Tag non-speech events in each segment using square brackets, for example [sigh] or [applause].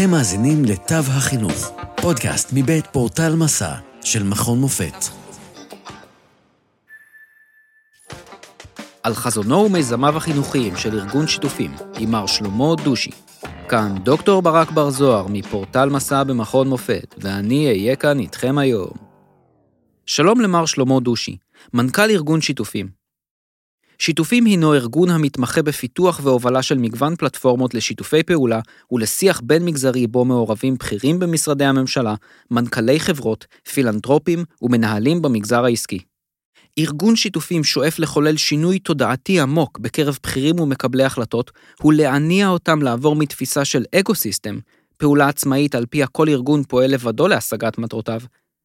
אתם מאזינים לתו החינוך, פודקאסט מבית פורטל מסע של מכון מופת. על חזונו ומיזמיו החינוכיים של ארגון שיתופים, עם מר שלמה דושי. כאן דוקטור ברק בר זוהר מפורטל מסע במכון מופת, ואני אהיה כאן איתכם היום. שלום למר שלמה דושי, מנכ"ל ארגון שיתופים. שיתופים הינו ארגון המתמחה בפיתוח והובלה של מגוון פלטפורמות לשיתופי פעולה ולשיח בין מגזרי בו מעורבים בכירים במשרדי הממשלה, מנכ"לי חברות, פילנטרופים ומנהלים במגזר העסקי. ארגון שיתופים שואף לחולל שינוי תודעתי עמוק בקרב בכירים ומקבלי החלטות, ולהניע אותם לעבור מתפיסה של ego-system, פעולה עצמאית על פיה כל ארגון פועל לבדו להשגת מטרותיו,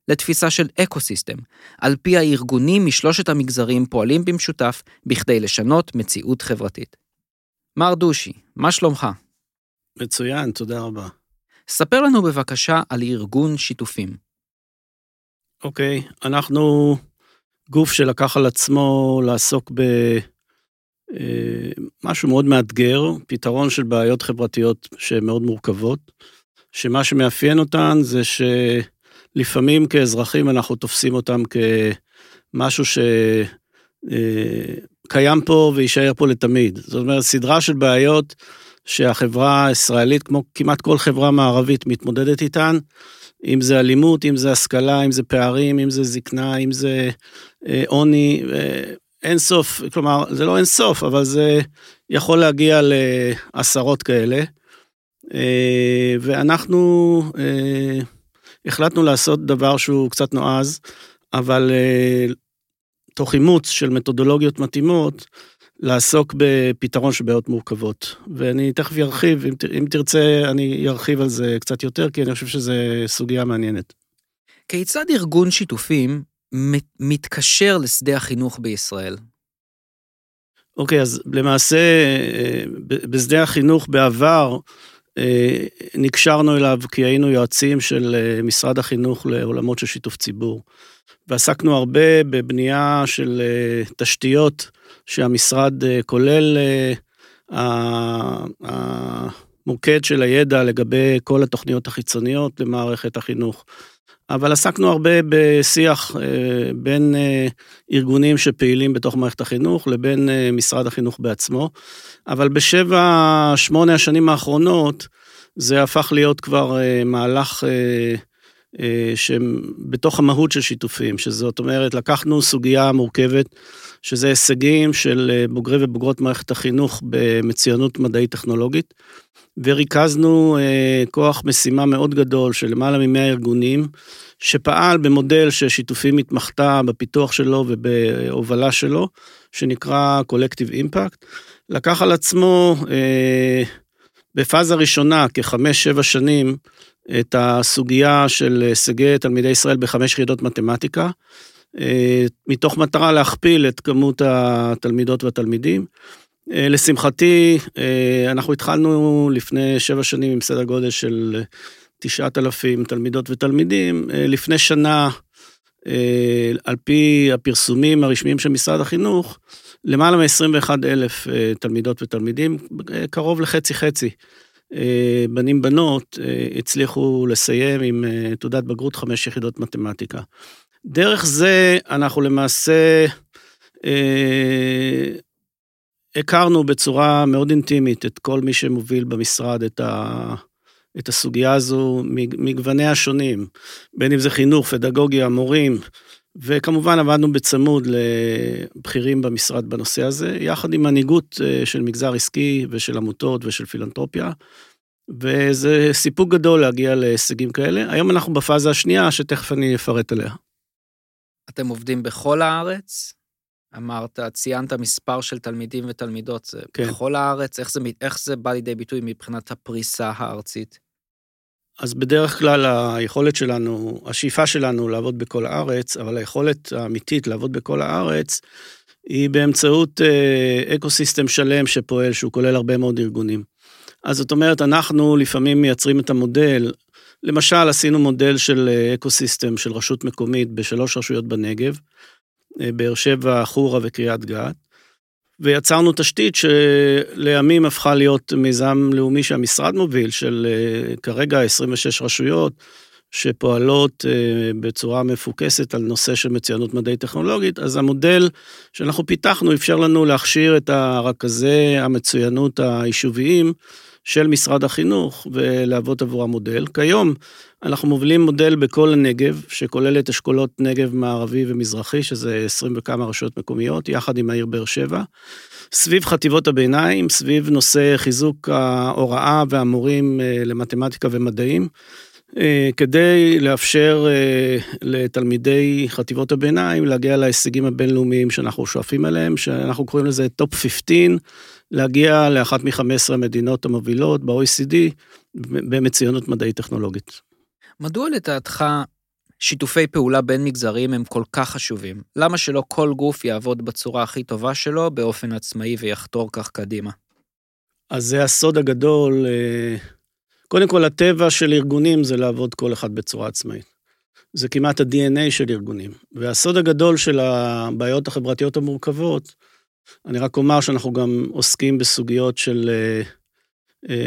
לתפיסה של ecosystem, על פי הארגונים משלושת המגזרים פועלים במשותף בכדי לשנות מציאות חברתית. מר דושי, מה שלומך? מצוין, תודה רבה. ספר לנו בבקשה על ארגון שיתופים. אוקיי, אנחנו גוף שלקח על עצמו לעסוק במשהו אה, מאוד מאתגר, פתרון של בעיות חברתיות שהן מאוד מורכבות, שמה שמאפיין אותן זה ש... לפעמים כאזרחים אנחנו תופסים אותם כמשהו שקיים אה, פה ויישאר פה לתמיד. זאת אומרת, סדרה של בעיות שהחברה הישראלית, כמו כמעט כל חברה מערבית, מתמודדת איתן, אם זה אלימות, אם זה השכלה, אם זה פערים, אם זה זקנה, אם זה אה, עוני, אה, אין סוף, כלומר, זה לא אין סוף, אבל זה יכול להגיע לעשרות כאלה. ואנחנו החלטנו לעשות דבר שהוא קצת נועז, אבל uh, תוך אימוץ של מתודולוגיות מתאימות, לעסוק בפתרון של בעיות מורכבות. ואני תכף ארחיב, אם, אם תרצה, אני ארחיב על זה קצת יותר, כי אני חושב שזו סוגיה מעניינת. כיצד ארגון שיתופים מתקשר לשדה החינוך בישראל? אוקיי, אז למעשה, אה, בשדה החינוך בעבר, אה, נקשרנו אליו כי היינו יועצים של אה, משרד החינוך לעולמות של שיתוף ציבור. ועסקנו הרבה בבנייה של אה, תשתיות שהמשרד כולל המוקד של הידע לגבי כל התוכניות החיצוניות למערכת החינוך. אבל עסקנו הרבה בשיח בין ארגונים שפעילים בתוך מערכת החינוך לבין משרד החינוך בעצמו. אבל בשבע, שמונה השנים האחרונות, זה הפך להיות כבר אה, מהלך אה, אה, שבתוך המהות של שיתופים, שזאת אומרת, לקחנו סוגיה מורכבת, שזה הישגים של בוגרי ובוגרות מערכת החינוך במצוינות מדעית טכנולוגית, וריכזנו כוח משימה מאוד גדול של למעלה מ-100 ארגונים, שפעל במודל ששיתופים התמחתה בפיתוח שלו ובהובלה שלו, שנקרא Collective Impact. לקח על עצמו אה, בפאזה ראשונה, כחמש-שבע שנים, את הסוגיה של הישגי תלמידי ישראל בחמש יחידות מתמטיקה, אה, מתוך מטרה להכפיל את כמות התלמידות והתלמידים. אה, לשמחתי, אה, אנחנו התחלנו לפני שבע שנים עם סדר גודל של תשעת אלפים תלמידות ותלמידים. לפני שנה, על פי הפרסומים הרשמיים של משרד החינוך, למעלה מ-21 אלף תלמידות ותלמידים, קרוב לחצי-חצי. אה, בנים בנות הצליחו לסיים עם תעודת בגרות חמש יחידות מתמטיקה. דרך זה אנחנו למעשה הכרנו בצורה מאוד אינטימית את כל מי שמוביל במשרד את, ה, את הסוגיה הזו מגווניה השונים, בין אם זה חינוך, פדגוגיה, מורים, וכמובן עבדנו בצמוד לבכירים במשרד בנושא הזה, יחד עם מנהיגות אה, של מגזר עסקי ושל עמותות ושל פילנטרופיה, וזה סיפוק גדול להגיע להישגים כאלה. היום אנחנו בפאזה השנייה, שתכף אני אפרט עליה. אתם עובדים בכל הארץ? אמרת, ציינת מספר של תלמידים ותלמידות, זה כן. בכל הארץ, איך זה, איך זה בא לידי ביטוי מבחינת הפריסה הארצית? אז בדרך כלל היכולת שלנו, השאיפה שלנו לעבוד בכל הארץ, אבל היכולת האמיתית לעבוד בכל הארץ, היא באמצעות אה, ecosystem שלם שפועל, שהוא כולל הרבה מאוד ארגונים. אז זאת אומרת, אנחנו לפעמים מייצרים את המודל, למשל עשינו מודל של אה, ecosystem של רשות מקומית בשלוש רשויות בנגב, אה, באר שבע, חורה וקריית גת, ויצרנו תשתית שלימים הפכה להיות מיזם לאומי שהמשרד מוביל, של אה, כרגע 26 רשויות, שפועלות אה, בצורה מפוקסת על נושא של מצוינות מדעית טכנולוגית, אז המודל שאנחנו פיתחנו אפשר לנו להכשיר את הרכזי המצוינות היישוביים של משרד החינוך ולהוות עבור המודל. כיום אנחנו מובילים מודל בכל הנגב, שכולל את אשכולות נגב מערבי ומזרחי, שזה 20 וכמה רשויות מקומיות, יחד עם העיר באר שבע. סביב חטיבות הביניים, סביב נושא חיזוק ההוראה והמורים אה, למתמטיקה ומדעים. אה, כדי לאפשר אה, לתלמידי חטיבות הביניים להגיע להישגים הבינלאומיים שאנחנו שואפים אליהם, שאנחנו קוראים לזה top 15, להגיע לאחת מ-15 המדינות המובילות ב-OECD במצוינות מדעית טכנולוגית. מדוע לדעתך שיתופי פעולה בין מגזרים הם כל כך חשובים? למה שלא כל גוף יעבוד בצורה הכי טובה שלו באופן עצמאי ויחתור כך קדימה? אז זה הסוד הגדול אה, קודם כל, הטבע של ארגונים זה לעבוד כל אחד בצורה עצמאית. זה כמעט ה-DNA של ארגונים. והסוד הגדול של הבעיות החברתיות המורכבות, אני רק אומר שאנחנו גם עוסקים בסוגיות של אה,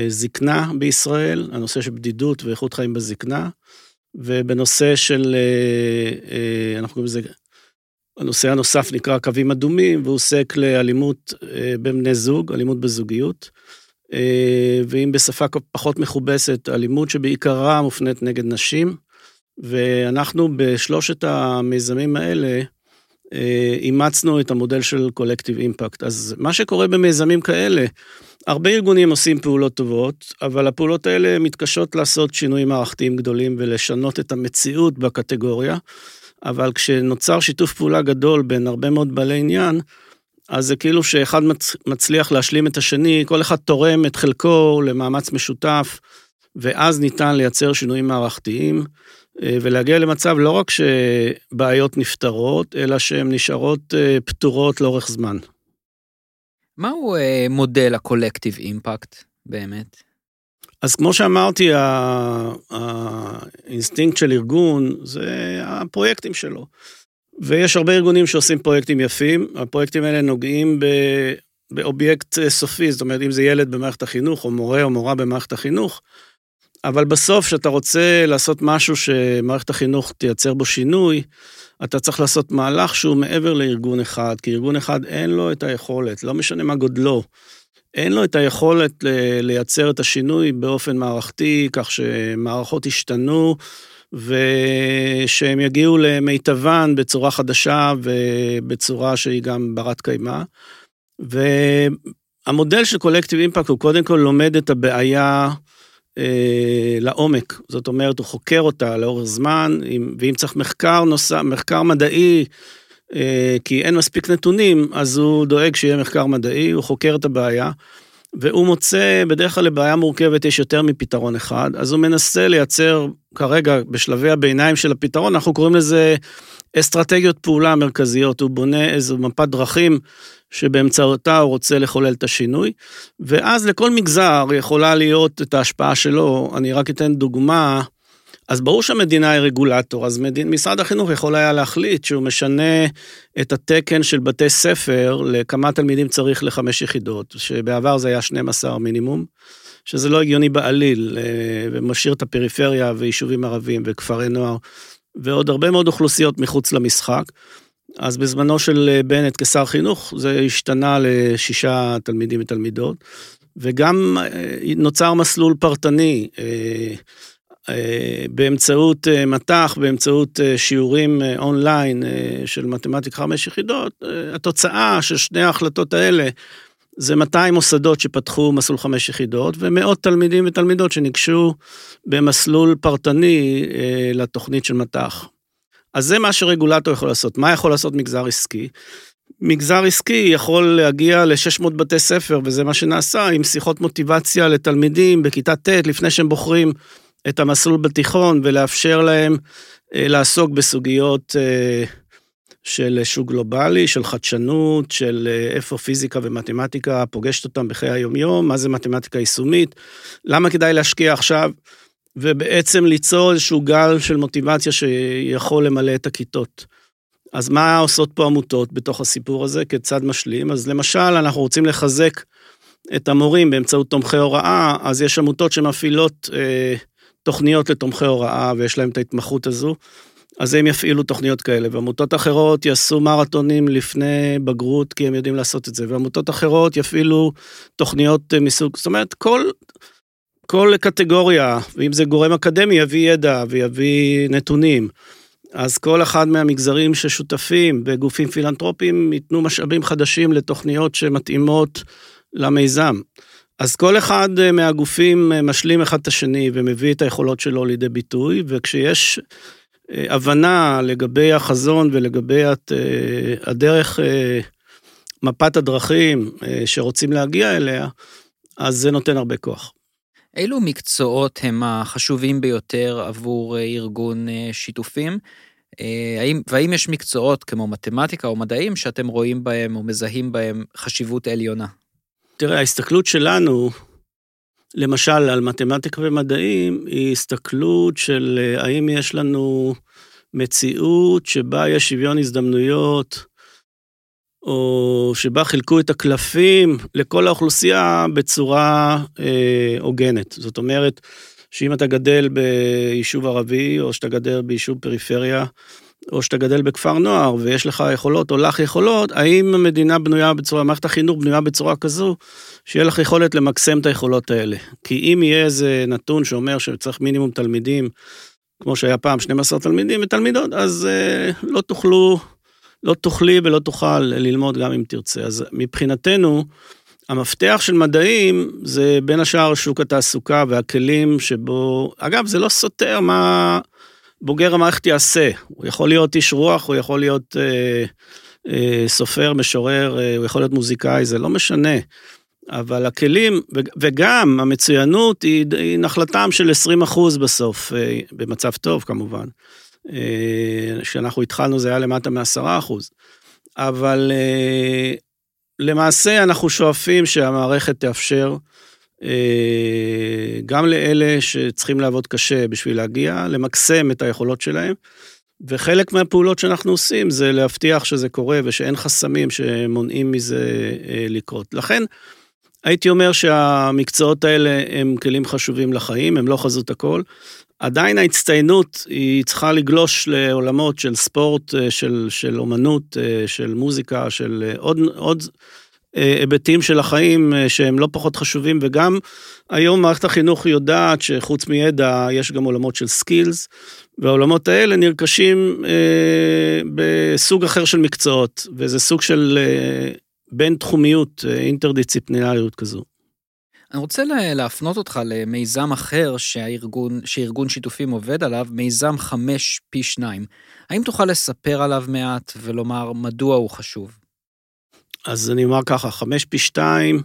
זקנה בישראל, הנושא של בדידות ואיכות חיים בזקנה, ובנושא של, אה, אנחנו קוראים לזה, הנושא הנוסף נקרא קווים אדומים, והוא עוסק לאלימות בין בני זוג, אלימות בזוגיות. אה, ואם בשפה פחות מכובסת, אלימות שבעיקרה מופנית נגד נשים. ואנחנו בשלושת המיזמים האלה, אה, אימצנו את המודל של קולקטיב אימפקט. אז מה שקורה במיזמים כאלה, הרבה ארגונים עושים פעולות טובות, אבל הפעולות האלה מתקשות לעשות שינויים מערכתיים גדולים ולשנות את המציאות בקטגוריה, אבל כשנוצר שיתוף פעולה גדול בין הרבה מאוד בעלי עניין, אז זה כאילו שאחד מצליח להשלים את השני, כל אחד תורם את חלקו למאמץ משותף, ואז ניתן לייצר שינויים מערכתיים, אה, ולהגיע למצב לא רק שבעיות נפתרות, אלא שהן נשארות אה, פתורות לאורך זמן. מהו אה, מודל ה collective impact באמת? אז כמו שאמרתי, האינסטינקט של ארגון זה הפרויקטים שלו. ויש הרבה ארגונים שעושים פרויקטים יפים, הפרויקטים האלה נוגעים ב... באובייקט אה, סופי, זאת אומרת, אם זה ילד במערכת החינוך, או מורה או מורה במערכת החינוך, אבל בסוף, כשאתה רוצה לעשות משהו שמערכת החינוך תייצר בו שינוי, אתה צריך לעשות מהלך שהוא מעבר לארגון אחד, כי ארגון אחד אין לו את היכולת, לא משנה מה גודלו, אין לו את היכולת לייצר את השינוי באופן מערכתי, כך שמערכות ישתנו, ושהם יגיעו למיטבן בצורה חדשה ובצורה שהיא גם ברת קיימא. והמודל של קולקטיב אימפקט הוא קודם כל לומד את הבעיה אה, לעומק, זאת אומרת הוא חוקר אותה לאורך זמן, ואם צריך מחקר נוסף, מחקר מדעי, אה, כי אין מספיק נתונים, אז הוא דואג שיהיה מחקר מדעי, הוא חוקר את הבעיה. והוא מוצא, בדרך כלל לבעיה מורכבת יש יותר מפתרון אחד, אז הוא מנסה לייצר כרגע בשלבי הביניים של הפתרון, אנחנו קוראים לזה אסטרטגיות פעולה מרכזיות, הוא בונה איזו מפת דרכים שבאמצעותה הוא רוצה לחולל את השינוי, ואז לכל מגזר יכולה להיות את ההשפעה שלו, אני רק אתן דוגמה, אז ברור שהמדינה היא רגולטור, אז מדין, משרד החינוך יכול היה להחליט שהוא משנה את התקן של בתי ספר לכמה תלמידים צריך לחמש יחידות, שבעבר זה היה 12 מינימום, שזה לא הגיוני בעליל, אה, ומשאיר את הפריפריה ויישובים ערבים וכפרי נוער, ועוד הרבה מאוד אוכלוסיות מחוץ למשחק. אז בזמנו של אה, בנט כשר חינוך, זה השתנה לשישה תלמידים ותלמידות, וגם אה, נוצר מסלול פרטני. אה, באמצעות מט"ח, באמצעות שיעורים אונליין של מתמטיקה חמש יחידות, התוצאה של שני ההחלטות האלה זה 200 מוסדות שפתחו מסלול חמש יחידות ומאות תלמידים ותלמידות שניגשו במסלול פרטני לתוכנית של מט"ח. אז זה מה שרגולטור יכול לעשות. מה יכול לעשות מגזר עסקי? מגזר עסקי יכול להגיע ל-600 בתי ספר, וזה מה שנעשה עם שיחות מוטיבציה לתלמידים בכיתה ט' לפני שהם בוחרים את המסלול בתיכון ולאפשר להם אה, לעסוק בסוגיות אה, של שוק גלובלי, של חדשנות, של אה, איפה פיזיקה ומתמטיקה פוגשת אותם בחיי היומיום, מה זה מתמטיקה יישומית, למה כדאי להשקיע עכשיו, ובעצם ליצור איזשהו גל של מוטיבציה שיכול למלא את הכיתות. אז מה עושות פה עמותות בתוך הסיפור הזה כצד משלים? אז למשל, אנחנו רוצים לחזק את המורים באמצעות תומכי הוראה, אז יש עמותות שמפעילות אה, תוכניות לתומכי הוראה ויש להם את ההתמחות הזו, אז הם יפעילו תוכניות כאלה, ועמותות אחרות יעשו מרתונים לפני בגרות, כי הם יודעים לעשות את זה, ועמותות אחרות יפעילו תוכניות אה, מסוג, זאת אומרת, כל, כל קטגוריה, ואם זה גורם אקדמי, יביא ידע ויביא נתונים. אז כל אחד מהמגזרים ששותפים בגופים פילנטרופיים ייתנו משאבים חדשים לתוכניות שמתאימות למיזם. אז כל אחד אה, מהגופים אה, משלים אחד את השני ומביא את היכולות שלו לידי ביטוי, וכשיש הבנה לגבי החזון ולגבי הדרך, מפת הדרכים שרוצים להגיע אליה, אז זה נותן הרבה כוח. אילו מקצועות הם החשובים ביותר עבור ארגון שיתופים? האם, והאם יש מקצועות כמו מתמטיקה או מדעים שאתם רואים בהם או מזהים בהם חשיבות עליונה? תראה, ההסתכלות שלנו, למשל על מתמטיקה ומדעים, היא הסתכלות של אה, האם יש לנו מציאות שבה יש שוויון הזדמנויות, או שבה חילקו את הקלפים לכל האוכלוסייה בצורה אה, הוגנת. זאת אומרת, שאם אתה גדל ביישוב ערבי, או שאתה גדל ביישוב פריפריה, או שאתה גדל בכפר נוער ויש לך יכולות או לך יכולות, האם המדינה בנויה בצורה, מערכת החינוך בנויה בצורה כזו, שיהיה לך יכולת למקסם את היכולות האלה. כי אם יהיה איזה נתון שאומר שצריך מינימום תלמידים, כמו שהיה פעם 12 תלמידים ותלמידות, אז אה, לא תוכלו, לא תוכלי ולא תוכל ללמוד גם אם תרצה. אז מבחינתנו, המפתח של מדעים זה בין השאר שוק התעסוקה והכלים שבו, אגב, זה לא סותר מה... בוגר המערכת יעשה. הוא יכול להיות איש רוח, הוא יכול להיות אה, אה, סופר, משורר, אה, הוא יכול להיות מוזיקאי, זה לא משנה. אבל הכלים, וגם המצוינות היא, היא נחלתם של 20 אחוז בסוף, אה, במצב טוב כמובן. אה, כשאנחנו התחלנו זה היה למטה מ-10 אחוז. אבל אה, למעשה אנחנו שואפים שהמערכת תאפשר אה, גם לאלה שצריכים לעבוד קשה בשביל להגיע, למקסם את היכולות שלהם. וחלק מהפעולות שאנחנו עושים זה להבטיח שזה קורה ושאין חסמים שמונעים מזה אה, לקרות. לכן, הייתי אומר שהמקצועות האלה הם כלים חשובים לחיים, הם לא חזות הכל. עדיין ההצטיינות היא צריכה לגלוש לעולמות של ספורט, אה, של, של אומנות, של מוזיקה, של עוד, עוד אה, היבטים של החיים אה, שהם לא פחות חשובים, וגם היום מערכת החינוך יודעת שחוץ מידע יש גם עולמות של סקילס, והעולמות האלה נרכשים אה, בסוג אחר של מקצועות, וזה סוג של אה, בין תחומיות, אה, אינטרדיציפלינריות כזו. אני רוצה להפנות אותך למיזם אחר שהארגון, שארגון שיתופים עובד עליו, מיזם חמש פי שניים. האם תוכל לספר עליו מעט ולומר מדוע הוא חשוב? אז אני אומר ככה, חמש פי שתיים,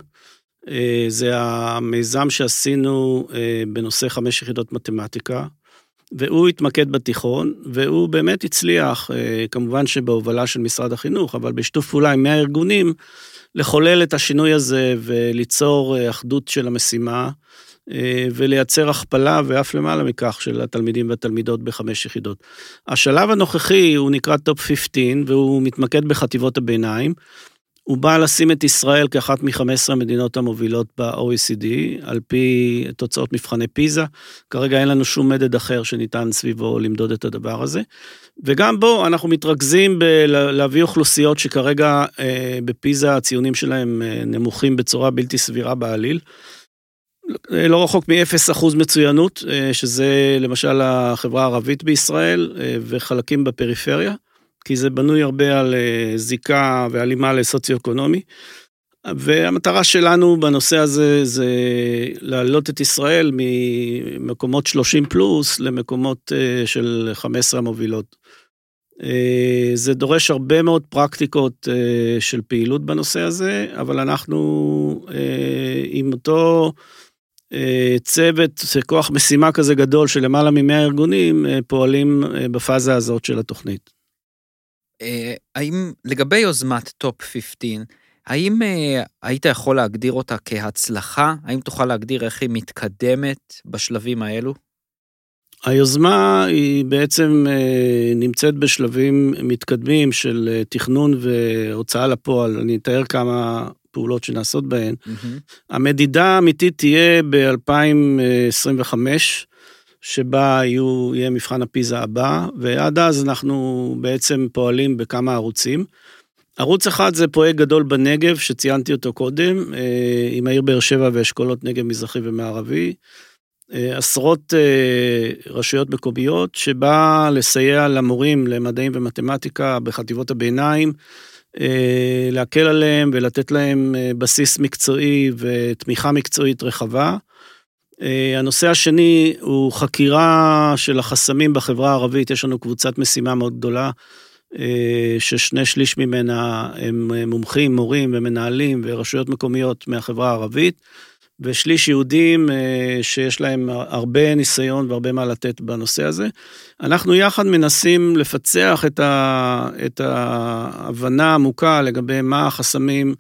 אה, זה המיזם שעשינו אה, בנושא חמש יחידות מתמטיקה, והוא התמקד בתיכון, והוא באמת הצליח, אה, כמובן שבהובלה של משרד החינוך, אבל בשיתוף פעולה עם 100 ארגונים, לחולל את השינוי הזה וליצור אחדות של המשימה, ולייצר הכפלה ואף למעלה מכך של התלמידים והתלמידות בחמש יחידות. השלב הנוכחי הוא נקרא top 15 והוא מתמקד בחטיבות הביניים. הוא בא לשים את ישראל כאחת מ-15 המדינות המובילות ב-OECD, על פי תוצאות מבחני פיזה. כרגע אין לנו שום מדד אחר שניתן סביבו למדוד את הדבר הזה. וגם בו אנחנו מתרכזים בלהביא אוכלוסיות שכרגע אה, בפיזה הציונים שלהם אה, נמוכים בצורה בלתי סבירה בעליל. לא רחוק מ-0% מצוינות, אה, שזה למשל החברה הערבית בישראל אה, וחלקים בפריפריה. כי זה בנוי הרבה על אה, זיקה והלימה לסוציו-אקונומי. והמטרה שלנו בנושא הזה זה להעלות את ישראל ממקומות 30 פלוס למקומות אה, של 15 המובילות. אה, זה דורש הרבה מאוד פרקטיקות של פעילות בנושא הזה, אבל אנחנו עם אותו צוות, כוח משימה כזה גדול של למעלה מ-100 ארגונים, פועלים בפאזה הזאת של התוכנית. אה, האם, לגבי יוזמת top 15, האם אה, היית יכול להגדיר אותה כהצלחה? האם תוכל להגדיר איך היא מתקדמת בשלבים האלו? היוזמה היא בעצם אה, נמצאת בשלבים מתקדמים של תכנון והוצאה לפועל. אני אתאר כמה פעולות שנעשות בהן. Mm-hmm. המדידה האמיתית תהיה ב-2025, שבה יהיו, יהיה מבחן הפיזה הבא, ועד אז אנחנו בעצם פועלים בכמה ערוצים. ערוץ אחד זה פרויקט גדול בנגב, שציינתי אותו קודם, אה, עם העיר באר שבע ואשכולות נגב מזרחי ומערבי. אה, עשרות אה, רשויות מקומיות, שבא לסייע למורים למדעים ומתמטיקה בחטיבות הביניים, להקל עליהם ולתת להם בסיס מקצועי ותמיכה מקצועית רחבה. הנושא השני הוא חקירה של החסמים בחברה הערבית, יש לנו קבוצת משימה מאוד גדולה אה, ששני שליש ממנה הם אה, מומחים, מורים ומנהלים ורשויות מקומיות מהחברה הערבית, ושליש יהודים אה, שיש להם הרבה ניסיון והרבה מה לתת בנושא הזה. אנחנו יחד מנסים לפצח את ההבנה העמוקה לגבי מה החסמים,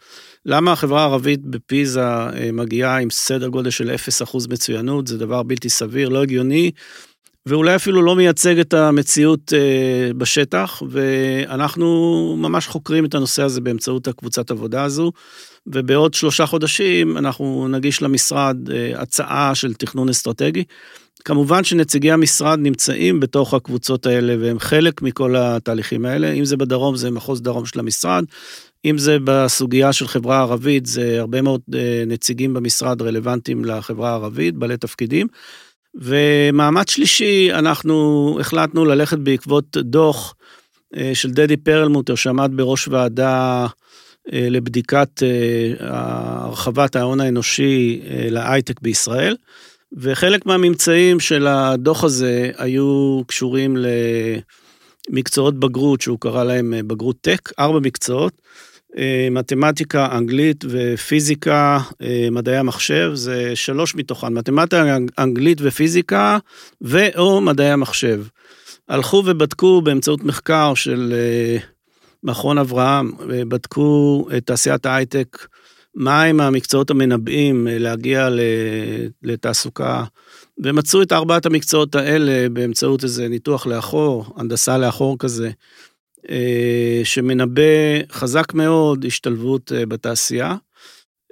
למה החברה הערבית בפיזה מגיעה עם סדר גודל של 0% מצוינות, זה דבר בלתי סביר, לא הגיוני. ואולי אפילו לא מייצג את המציאות אה, בשטח, ואנחנו ממש חוקרים את הנושא הזה באמצעות הקבוצת עבודה הזו, ובעוד שלושה חודשים אנחנו נגיש למשרד אה, הצעה של תכנון אסטרטגי. כמובן שנציגי המשרד נמצאים בתוך הקבוצות האלה והם חלק מכל התהליכים האלה, אם זה בדרום זה מחוז דרום של המשרד, אם זה בסוגיה של חברה ערבית זה הרבה מאוד אה, נציגים במשרד רלוונטיים לחברה הערבית, בעלי תפקידים. ומאמץ שלישי, אנחנו החלטנו ללכת בעקבות דוח אה, של דדי פרלמוטר שעמד בראש ועדה אה, לבדיקת הרחבת ההון האנושי להייטק בישראל, וחלק מהממצאים של הדוח הזה היו קשורים למקצועות בגרות, שהוא קרא להם בגרות טק, ארבע מקצועות. אה, מתמטיקה, אנגלית ופיזיקה, אה, מדעי המחשב, זה שלוש מתוכן, מתמטיקה, אנגלית ופיזיקה, ו/או מדעי המחשב. הלכו ובדקו באמצעות מחקר של אה, מכון אברהם, בדקו את תעשיית ההייטק, מהם המקצועות המנבאים להגיע לתעסוקה, ומצאו את ארבעת המקצועות האלה באמצעות איזה ניתוח לאחור, הנדסה לאחור כזה. אה, שמנבא חזק מאוד השתלבות אה, בתעשייה.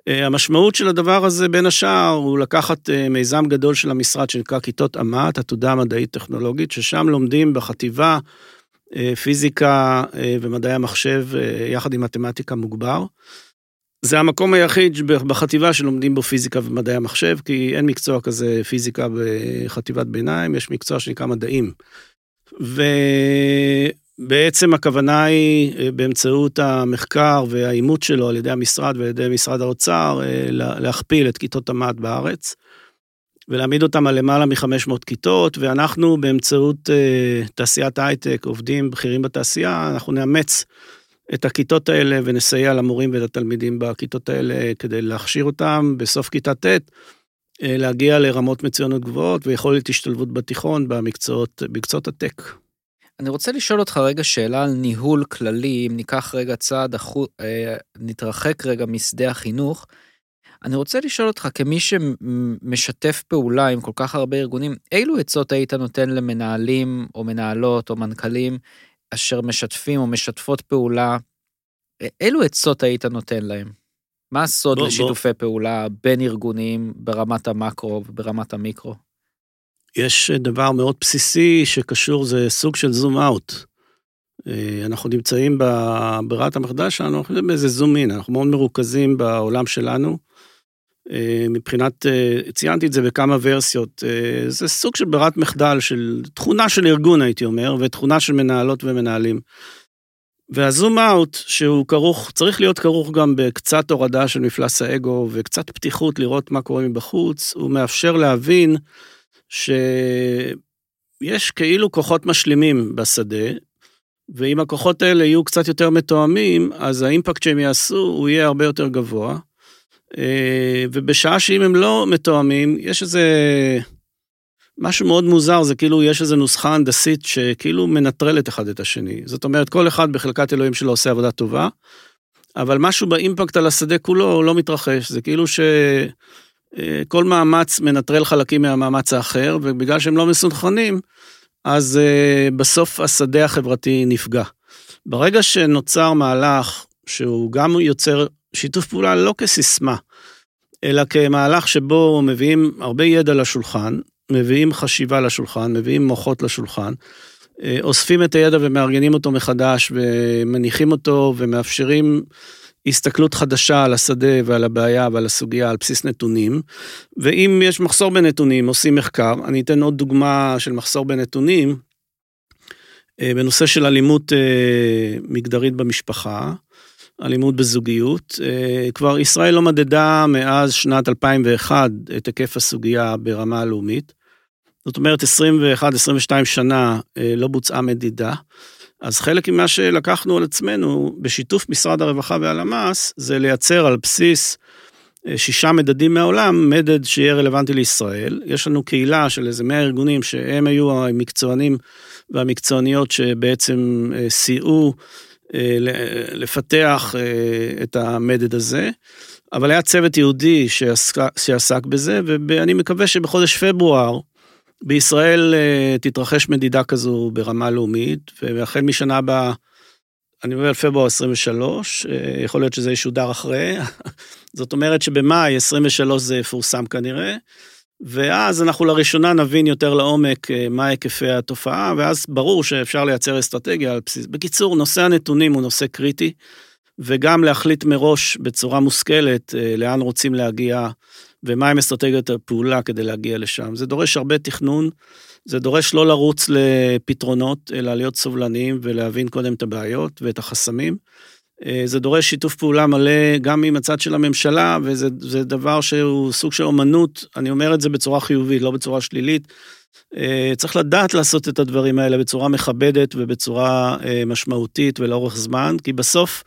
אה, המשמעות של הדבר הזה בין השאר הוא לקחת מיזם גדול של המשרד שנקרא כיתות אמת, עתודה מדעית טכנולוגית, ששם לומדים בחטיבה פיזיקה ומדעי המחשב יחד עם מתמטיקה מוגבר. זה המקום היחיד בחטיבה שלומדים בו פיזיקה ומדעי המחשב, כי אין מקצוע כזה פיזיקה בחטיבת ביניים, יש מקצוע שנקרא מדעים. ו... בעצם הכוונה היא אה, באמצעות המחקר והאימות שלו על ידי המשרד ועל ידי משרד האוצר אה, להכפיל את כיתות המט בארץ ולהעמיד אותם על למעלה מ-500 כיתות ואנחנו באמצעות אה, תעשיית הייטק עובדים בכירים בתעשייה אנחנו נאמץ את הכיתות האלה ונסייע למורים ולתלמידים בכיתות האלה כדי להכשיר אותם בסוף כיתה ט' להגיע לרמות מצוינות גבוהות ויכולת השתלבות בתיכון במקצועות, במקצועות הטק. אני רוצה לשאול אותך רגע שאלה על ניהול כללי, אם ניקח רגע צעד, אחו, אה, נתרחק רגע משדה החינוך. אני רוצה לשאול אותך, כמי שמשתף פעולה עם כל כך הרבה ארגונים, אילו עצות היית נותן למנהלים או מנהלות או מנכ"לים אשר משתפים או משתפות פעולה, אילו עצות היית נותן להם? מה הסוד בוא, לשיתופי בוא. פעולה בין ארגונים ברמת המקרו וברמת המיקרו? יש דבר מאוד בסיסי שקשור, זה סוג של זום אאוט. אה, אנחנו נמצאים בברירת המחדל שלנו, אנחנו נמצאים באיזה זום אין, אנחנו מאוד מרוכזים בעולם שלנו. אה, מבחינת, אה, ציינתי את זה בכמה ורסיות, זה סוג של ברירת מחדל, של תכונה של ארגון הייתי אומר, ותכונה של מנהלות ומנהלים. והזום אאוט, שהוא כרוך, צריך להיות כרוך גם בקצת הורדה של מפלס האגו וקצת פתיחות לראות מה קורה מבחוץ, הוא מאפשר להבין שיש כאילו כוחות משלימים בשדה, ואם הכוחות האלה יהיו קצת יותר מתואמים, אז האימפקט שהם יעשו הוא יהיה הרבה יותר גבוה. אה, ובשעה שאם הם לא מתואמים, יש איזה משהו מאוד מוזר, זה כאילו יש איזה נוסחה הנדסית שכאילו מנטרלת אחד את השני. זאת אומרת, כל אחד בחלקת אלוהים שלו עושה עבודה טובה, אבל משהו באימפקט על השדה כולו לא מתרחש, זה כאילו ש... אה, כל מאמץ מנטרל חלקים מהמאמץ האחר, ובגלל שהם לא מסונכרנים, אז אה, בסוף השדה החברתי נפגע. ברגע שנוצר מהלך שהוא גם יוצר שיתוף פעולה לא כסיסמה, אלא כמהלך שבו מביאים הרבה ידע לשולחן, מביאים חשיבה לשולחן, מביאים מוחות לשולחן, אה, אוספים את הידע ומארגנים אותו מחדש ומניחים אותו ומאפשרים הסתכלות חדשה על השדה ועל הבעיה ועל הסוגיה על בסיס נתונים. ואם יש מחסור בנתונים, עושים מחקר. אני אתן עוד דוגמה של מחסור בנתונים. אה, בנושא של אלימות אה, מגדרית במשפחה, אלימות בזוגיות. כבר ישראל לא מדדה מאז שנת 2001 את היקף הסוגיה ברמה הלאומית. זאת אומרת, 21-22 שנה אה, לא בוצעה מדידה. אז חלק ממה שלקחנו על עצמנו בשיתוף משרד הרווחה והלמ"ס, זה לייצר על בסיס אה, שישה מדדים מהעולם, מדד שיהיה רלוונטי לישראל. יש לנו קהילה של איזה 100 ארגונים שהם היו המקצוענים והמקצועניות שבעצם אה, סייעו לפתח את המדד הזה. אבל היה צוות יהודי שעסק, שעסק בזה, ואני מקווה שבחודש פברואר, בישראל uh, תתרחש מדידה כזו ברמה לאומית, והחל משנה הבאה, אני על פברואר 23, uh, אה, יכול להיות שזה ישודר אחרי, [laughs] זאת אומרת שבמאי 23 זה יפורסם כנראה, ואז אנחנו לראשונה נבין יותר לעומק uh, מה היקפי התופעה, ואז ברור שאפשר לייצר אסטרטגיה על בסיס. בקיצור, נושא הנתונים הוא נושא קריטי, וגם להחליט מראש בצורה מושכלת לאן רוצים להגיע. ומהם אסטרטגיות הפעולה כדי להגיע לשם. זה דורש הרבה תכנון, זה דורש לא לרוץ לפתרונות, אלא להיות סובלניים ולהבין קודם את הבעיות ואת החסמים. אה, זה דורש שיתוף פעולה מלא גם עם הצד של הממשלה, וזה דבר שהוא סוג של אומנות, אני אומר את זה בצורה חיובית, לא בצורה שלילית. אה, צריך לדעת לעשות את הדברים האלה בצורה מכבדת ובצורה אה, משמעותית ולאורך זמן, כי בסוף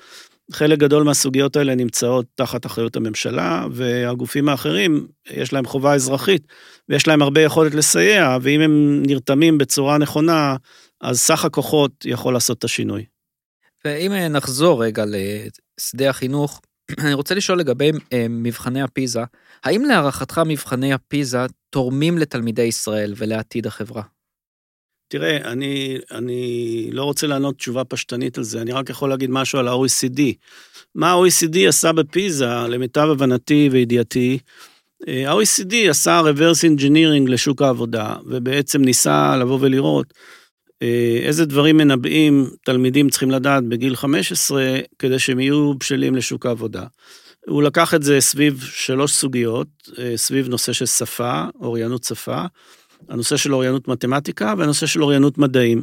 חלק גדול מהסוגיות האלה נמצאות תחת אחריות הממשלה, והגופים האחרים, יש להם חובה אזרחית, ויש להם הרבה יכולת לסייע, ואם הם נרתמים בצורה נכונה, אז סך הכוחות יכול לעשות את השינוי. ואם נחזור רגע לשדה החינוך, [clears throat] אני רוצה לשאול לגבי אה, מבחני הפיזה, האם להערכתך מבחני הפיזה תורמים לתלמידי ישראל ולעתיד החברה? תראה, אני, אני לא רוצה לענות תשובה פשטנית על זה, אני רק יכול להגיד משהו על ה-OECD. מה ה-OECD עשה בפיזה, למיטב הבנתי וידיעתי, אה, ה-OECD עשה reverse engineering לשוק העבודה, ובעצם ניסה לבוא ולראות אה, איזה דברים מנבאים תלמידים צריכים לדעת בגיל 15 כדי שהם יהיו בשלים לשוק העבודה. הוא לקח את זה סביב שלוש סוגיות, אה, סביב נושא של שפה, אוריינות שפה, הנושא של אוריינות מתמטיקה והנושא של אוריינות מדעים.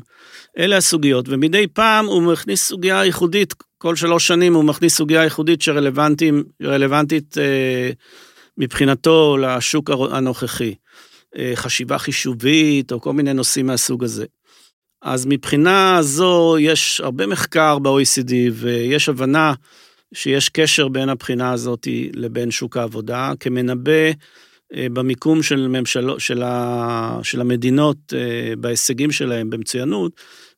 אלה הסוגיות, ומדי פעם הוא מכניס סוגיה ייחודית, כל שלוש שנים הוא מכניס סוגיה ייחודית שרלוונטית אה, מבחינתו לשוק הנוכחי. אה, חשיבה חישובית או כל מיני נושאים מהסוג הזה. אז מבחינה זו יש הרבה מחקר ב-OECD ויש הבנה שיש קשר בין הבחינה הזאת לבין שוק העבודה כמנבא במיקום של, ממשלו, של, ה, של המדינות אה, בהישגים שלהם במצוינות,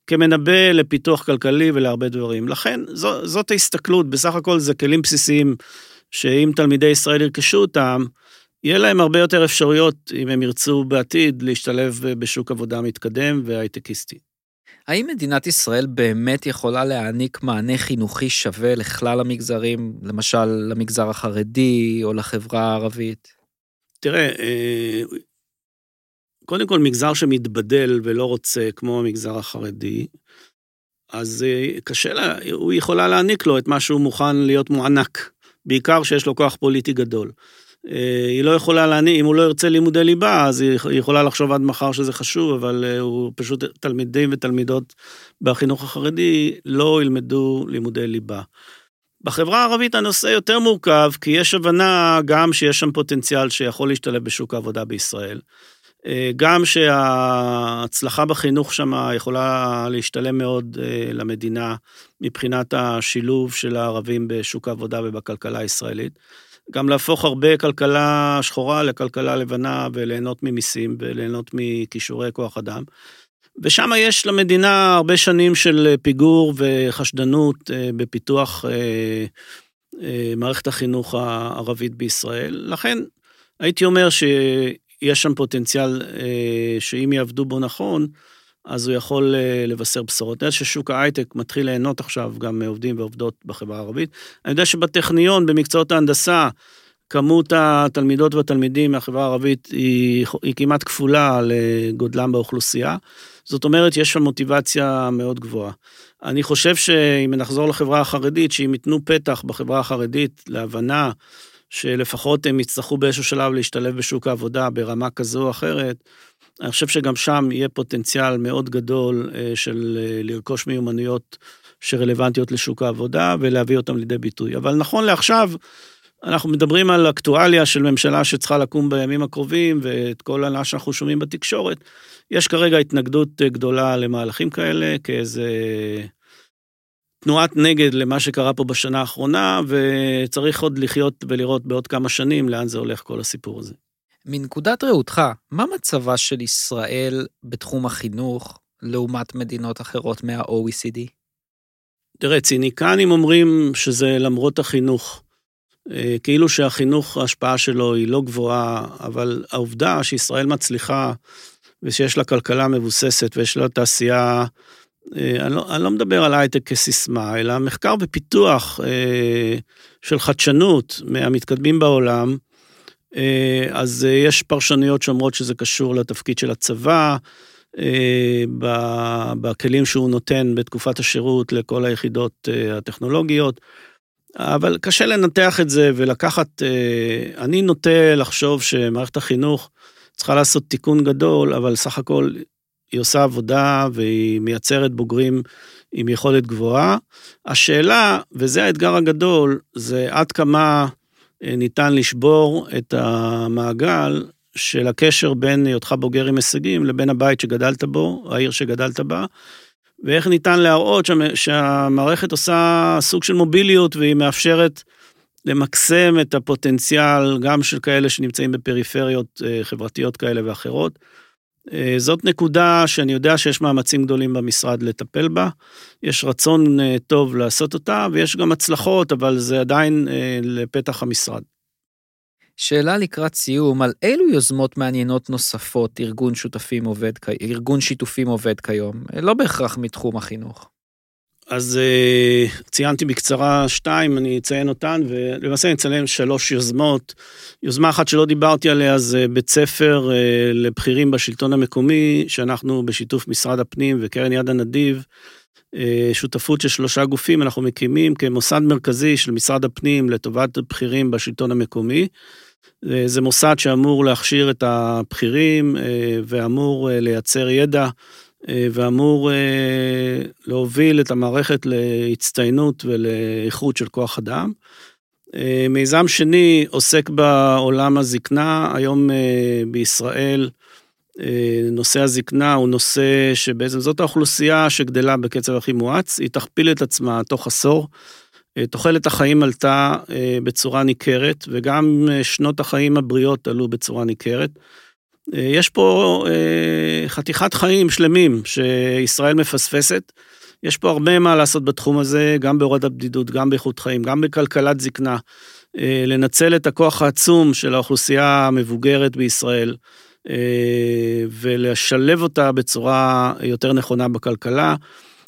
כמנבא לפיתוח כלכלי ולהרבה דברים. לכן זו, זאת ההסתכלות, בסך הכל זה כלים בסיסיים שאם תלמידי ישראל ירכשו אותם, יהיה להם הרבה יותר אפשרויות, אם הם ירצו בעתיד, להשתלב בשוק עבודה מתקדם והייטקיסטי. האם מדינת ישראל באמת יכולה להעניק מענה חינוכי שווה לכלל המגזרים, למשל למגזר החרדי או לחברה הערבית? תראה, אה, קודם כל מגזר שמתבדל ולא רוצה, כמו המגזר החרדי, אז אה, קשה לה, הוא יכולה להעניק לו את מה שהוא מוכן להיות מוענק, בעיקר שיש לו כוח פוליטי גדול. אה, היא לא יכולה להעניק, אם הוא לא ירצה לימודי ליבה, אז היא יכולה לחשוב עד מחר שזה חשוב, אבל הוא פשוט, תלמידים ותלמידות בחינוך החרדי לא ילמדו לימודי ליבה. בחברה הערבית הנושא יותר מורכב, כי יש הבנה גם שיש שם פוטנציאל שיכול להשתלב בשוק העבודה בישראל. אה, גם שההצלחה בחינוך שם יכולה להשתלם מאוד אה, למדינה מבחינת השילוב של הערבים בשוק העבודה ובכלכלה הישראלית. גם להפוך הרבה כלכלה שחורה לכלכלה לבנה וליהנות ממיסים וליהנות מכישורי כוח אדם. ושם יש למדינה הרבה שנים של פיגור וחשדנות אה, בפיתוח אה, אה, מערכת החינוך הערבית בישראל. לכן, הייתי אומר שיש שם פוטנציאל שאם יעבדו בו נכון, אז הוא יכול לבשר בשורות. אני יודע ששוק ההייטק מתחיל ליהנות עכשיו גם מעובדים ועובדות בחברה הערבית. אני יודע שבטכניון, במקצועות ההנדסה, כמות התלמידות והתלמידים מהחברה הערבית היא, היא כמעט כפולה לגודלם באוכלוסייה. זאת אומרת, יש שם מוטיבציה מאוד גבוהה. אני חושב שאם נחזור לחברה החרדית, שאם ייתנו פתח בחברה החרדית להבנה שלפחות הם יצטרכו באיזשהו שלב להשתלב בשוק העבודה ברמה כזו או אחרת, אני חושב שגם שם יהיה פוטנציאל מאוד גדול אה, של אה, לרכוש מיומנויות שרלוונטיות לשוק העבודה ולהביא אותם לידי ביטוי. אבל נכון לעכשיו, אנחנו מדברים על אקטואליה של ממשלה שצריכה לקום בימים הקרובים, ואת כל מה שאנחנו שומעים בתקשורת. יש כרגע התנגדות גדולה למהלכים כאלה, כאיזה תנועת נגד למה שקרה פה בשנה האחרונה, וצריך עוד לחיות ולראות בעוד כמה שנים לאן זה הולך כל הסיפור הזה. מנקודת ראותך, מה מצבה של ישראל בתחום החינוך לעומת מדינות אחרות מה-OECD? תראה, ציניקנים אומרים שזה למרות החינוך. אה, כאילו שהחינוך, ההשפעה שלו היא לא גבוהה, אבל העובדה שישראל מצליחה ושיש לה כלכלה מבוססת ויש לה תעשייה, אה, אני לא, אני לא מדבר על הייטק כסיסמה, אלא מחקר ופיתוח אה, של חדשנות מהמתקדמים בעולם, אז יש פרשנויות שאומרות שזה קשור לתפקיד של הצבא, בכלים שהוא נותן בתקופת השירות לכל היחידות הטכנולוגיות. אבל קשה לנתח את זה ולקחת, אה, אני נוטה לחשוב שמערכת החינוך צריכה לעשות תיקון גדול, אבל סך הכל היא עושה עבודה והיא מייצרת בוגרים עם יכולת גבוהה. השאלה, וזה האתגר הגדול, זה עד כמה אה, ניתן לשבור את המעגל של הקשר בין היותך בוגר עם הישגים לבין הבית שגדלת בו, העיר שגדלת בה, ואיך ניתן להראות שהמערכת עושה סוג של מוביליות והיא מאפשרת למקסם את הפוטנציאל גם של כאלה שנמצאים בפריפריות אה, חברתיות כאלה ואחרות. אה, זאת נקודה שאני יודע שיש מאמצים גדולים במשרד לטפל בה. יש רצון אה, טוב לעשות אותה ויש גם הצלחות, אבל זה עדיין לפתח המשרד. שאלה לקראת סיום, על אילו יוזמות מעניינות נוספות ארגון עובד, ארגון שיתופים עובד כיום, לא בהכרח מתחום החינוך. אז אה, ציינתי בקצרה שתיים, אני אציין אותן, ולמעשה אני אציין שלוש יוזמות. יוזמה אחת שלא דיברתי עליה זה בית ספר אה, לבכירים בשלטון המקומי, שאנחנו בשיתוף משרד הפנים וקרן יד הנדיב, שותפות של שלושה גופים, אנחנו מקימים כמוסד מרכזי של משרד הפנים לטובת בכירים בשלטון המקומי. אה, זה מוסד שאמור להכשיר את הבכירים אה, ואמור לייצר ידע ואמור להוביל את המערכת להצטיינות ולאיכות של כוח אדם. מיזם שני עוסק בעולם הזקנה, היום בישראל נושא הזקנה הוא נושא שבעצם זאת האוכלוסייה שגדלה בקצב הכי מואץ, היא תכפיל את עצמה תוך עשור. אה, תוחלת החיים עלתה אה, בצורה ניכרת, וגם אה, שנות החיים הבריאות עלו בצורה ניכרת. יש פה חתיכת חיים שלמים שישראל מפספסת. יש פה הרבה מה לעשות בתחום הזה, גם בהורדת בדידות, גם באיכות חיים, גם בכלכלת זקנה. לנצל את הכוח העצום של האוכלוסייה המבוגרת בישראל. אה, ולשלב אותה בצורה יותר נכונה בכלכלה.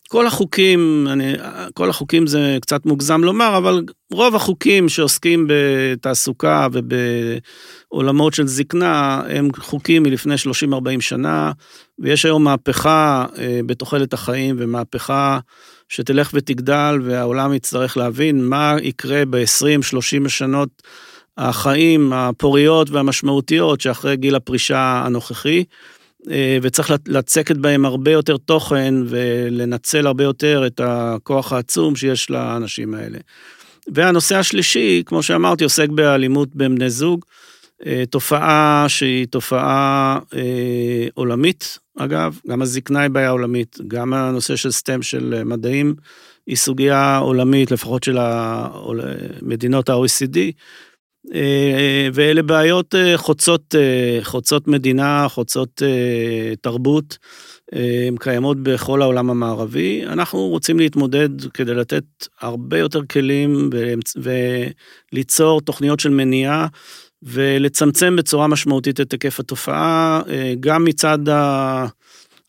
כל החוקים, אני, כל החוקים זה קצת מוגזם לומר, אבל רוב החוקים שעוסקים בתעסוקה ובעולמות של זקנה הם חוקים מלפני 30-40 שנה, ויש היום מהפכה אה, בתוחלת החיים ומהפכה שתלך ותגדל והעולם יצטרך להבין מה יקרה ב-20-30 שנות החיים הפוריות והמשמעותיות שאחרי גיל הפרישה הנוכחי, אה, וצריך לצקת בהם הרבה יותר תוכן ולנצל הרבה יותר את הכוח העצום שיש לאנשים האלה. והנושא השלישי, כמו שאמרתי, עוסק באלימות בין בני זוג, אה, תופעה שהיא תופעה אה, עולמית, אגב, גם הזקנה היא בעיה עולמית, גם הנושא של סטם של מדעים היא סוגיה עולמית, לפחות של מדינות ה-OECD. אה, ואלה בעיות אה, חוצות, אה, חוצות מדינה, חוצות תרבות, הן קיימות בכל העולם המערבי. אנחנו רוצים להתמודד כדי לתת הרבה יותר כלים וליצור תוכניות של מניעה ולצמצם בצורה משמעותית את היקף התופעה, גם מצד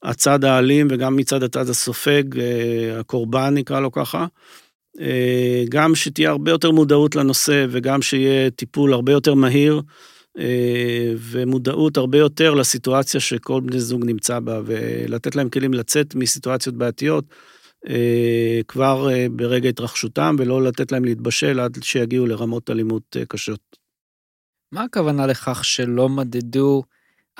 הצד האלים וגם מצד הצד הסופג, הקורבן נקרא לו ככה. גם שתהיה הרבה יותר מודעות לנושא וגם שיהיה טיפול הרבה יותר מהיר. אה, ומודעות הרבה יותר לסיטואציה שכל בני זוג נמצא בה, ולתת להם כלים לצאת מסיטואציות בעייתיות אה, כבר אה, ברגע התרחשותם, ולא לתת להם להתבשל עד שיגיעו לרמות אלימות קשות. מה הכוונה לכך שלא מדדו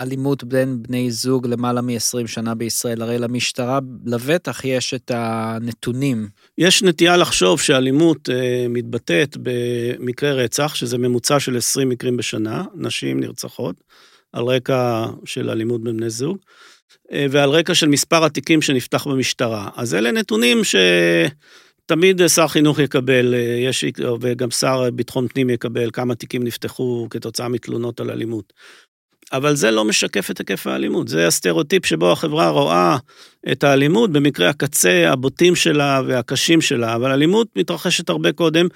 אלימות בין בני זוג למעלה מ-20 שנה בישראל? הרי למשטרה לבטח יש את הנתונים. יש נטייה לחשוב שאלימות אה, מתבטאת במקרי רצח, שזה ממוצע של 20 מקרים בשנה, נשים נרצחות, על רקע של אלימות בין בני זוג, אה, ועל רקע של מספר התיקים שנפתח במשטרה. אז אלה נתונים ש... תמיד שר חינוך יקבל, אה, יש, וגם שר ביטחון פנים יקבל כמה תיקים נפתחו כתוצאה מתלונות על אלימות. אבל זה לא משקף את היקף האלימות, זה הסטריאוטיפ שבו החברה רואה את האלימות במקרה הקצה הבוטים שלה והקשים שלה, אבל אלימות מתרחשת הרבה קודם,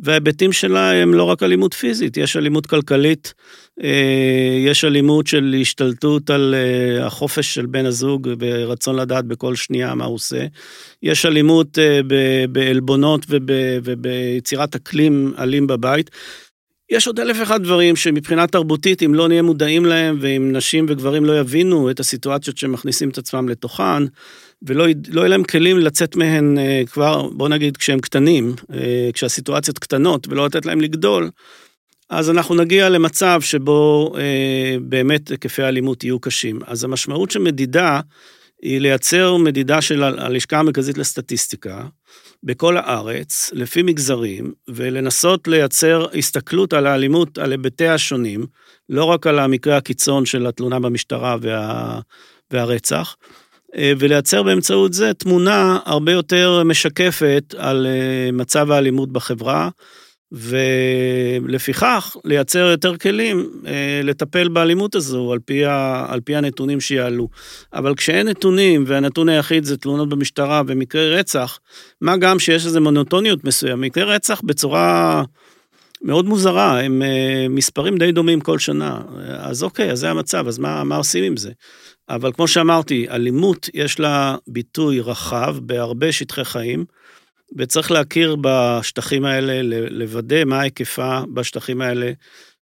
וההיבטים שלה הם לא רק אלימות פיזית, יש אלימות כלכלית, אה, יש אלימות של השתלטות על אה, החופש של בן הזוג ורצון לדעת בכל שנייה מה הוא עושה, יש אלימות אה, בעלבונות וביצירת אקלים אלים בבית. יש עוד אלף ואחד דברים שמבחינה תרבותית, אם לא נהיה מודעים להם, ואם נשים וגברים לא יבינו את הסיטואציות שהם מכניסים את עצמם לתוכן, ולא לא יהיה להם כלים לצאת מהן אה, כבר, בוא נגיד, כשהם קטנים, אה, כשהסיטואציות קטנות, ולא לתת להם לגדול, אז אנחנו נגיע למצב שבו אה, באמת היקפי האלימות יהיו קשים. אז המשמעות של מדידה היא לייצר מדידה של הלשכה המרכזית לסטטיסטיקה, בכל הארץ, לפי מגזרים, ולנסות לייצר הסתכלות על האלימות, על היבטיה השונים, לא רק על המקרה הקיצון של התלונה במשטרה וה, והרצח, אה, ולייצר באמצעות זה תמונה הרבה יותר משקפת על אה, מצב האלימות בחברה, ולפיכך לייצר יותר כלים אה, לטפל באלימות הזו על פי, ה, על פי הנתונים שיעלו. אבל כשאין נתונים והנתון היחיד זה תלונות במשטרה ומקרי רצח, מה גם שיש איזו מונוטוניות מסוים, מקרי רצח בצורה מאוד מוזרה, הם אה, מספרים די דומים כל שנה. אז אוקיי, אז זה המצב, אז מה, מה עושים עם זה? אבל כמו שאמרתי, אלימות יש לה ביטוי רחב בהרבה שטחי חיים. וצריך להכיר בשטחים האלה, לוודא מה היקפה בשטחים האלה,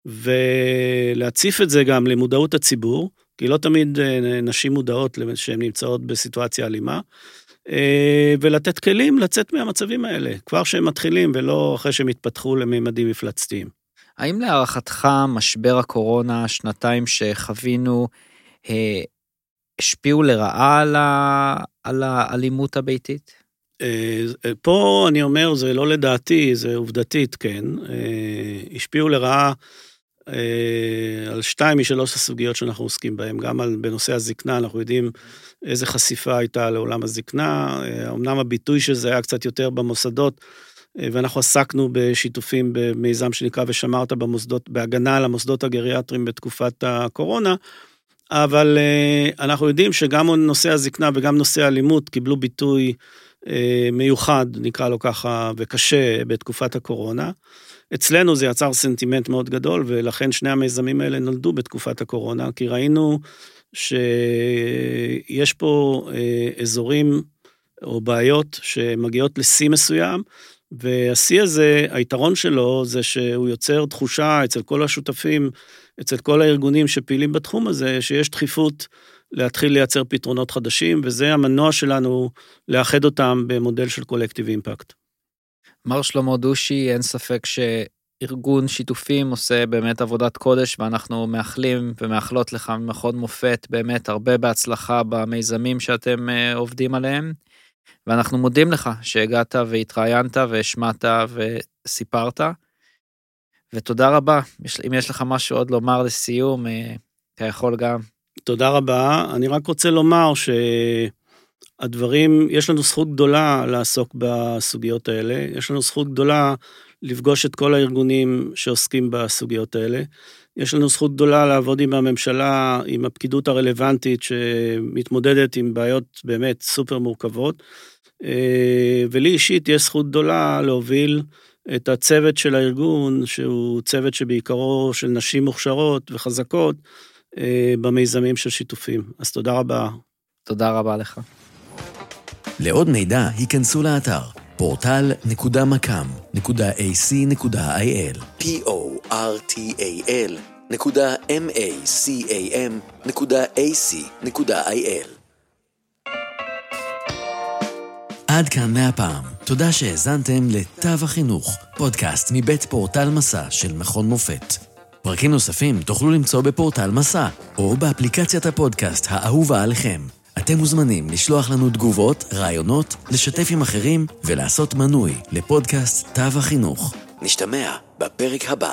ולהציף את זה גם למודעות הציבור, כי לא תמיד אה, נשים מודעות שהן נמצאות בסיטואציה אלימה, אה, ולתת כלים לצאת מהמצבים האלה, כבר שהם מתחילים ולא אחרי שהם התפתחו לממדים מפלצתיים. האם להערכתך משבר הקורונה, שנתיים שחווינו, אה, השפיעו לרעה על האלימות הביתית? אה, פה אני אומר, זה לא לדעתי, זה עובדתית, כן. אה, השפיעו לרעה אה, על שתיים משלוש הסוגיות שאנחנו עוסקים בהן, גם על, בנושא הזקנה, אנחנו יודעים איזה חשיפה הייתה לעולם הזקנה, אמנם הביטוי של זה היה קצת יותר במוסדות, ואנחנו עסקנו בשיתופים במיזם שנקרא ושמרת במוסדות, בהגנה על המוסדות הגריאטריים בתקופת הקורונה, אבל אנחנו יודעים שגם נושא הזקנה וגם נושא האלימות קיבלו ביטוי מיוחד, נקרא לו ככה, וקשה בתקופת הקורונה. אצלנו זה יצר סנטימנט מאוד גדול, ולכן שני המיזמים האלה נולדו בתקופת הקורונה, כי ראינו שיש פה אה, אזורים או בעיות שמגיעות לשיא מסוים, והשיא הזה, היתרון שלו זה שהוא יוצר תחושה אצל כל השותפים, אצל כל הארגונים שפעילים בתחום הזה, שיש דחיפות להתחיל לייצר פתרונות חדשים, וזה המנוע שלנו לאחד אותם במודל של קולקטיב אימפקט. מר שלמה דושי, אין ספק שארגון שיתופים עושה באמת עבודת קודש, ואנחנו מאחלים ומאחלות לך ממכון מופת באמת הרבה בהצלחה במיזמים שאתם אה, עובדים עליהם. ואנחנו מודים לך שהגעת והתראיינת והשמעת וסיפרת. ותודה רבה. אם יש לך משהו עוד לומר לסיום, אה, אתה יכול גם. תודה רבה. אני רק רוצה לומר שהדברים, יש לנו זכות גדולה לעסוק בסוגיות האלה, יש לנו זכות גדולה לפגוש את כל הארגונים שעוסקים בסוגיות האלה. יש לנו זכות גדולה לעבוד עם הממשלה, עם הפקידות הרלוונטית שמתמודדת עם בעיות באמת סופר מורכבות. ולי אישית יש זכות גדולה להוביל את הצוות של הארגון, שהוא צוות שבעיקרו של נשים מוכשרות וחזקות, אה, במיזמים של שיתופים. אז תודה רבה. תודה רבה לך. לעוד מידע, היכנסו לאתר portal.macam.ac.il p-o-r-t-a-l נקודה m-a-c-a-m נקודה a-c.il עד כאן מהפעם. תודה שהאזנתם לתו החינוך, פודקאסט מבית פורטל מסע של מכון מופת. פרקים נוספים תוכלו למצוא בפורטל מסע, או באפליקציית הפודקאסט האהובה עליכם. אתם מוזמנים לשלוח לנו תגובות, רעיונות, לשתף עם אחרים ולעשות מנוי לפודקאסט תו החינוך. נשתמע בפרק הבא.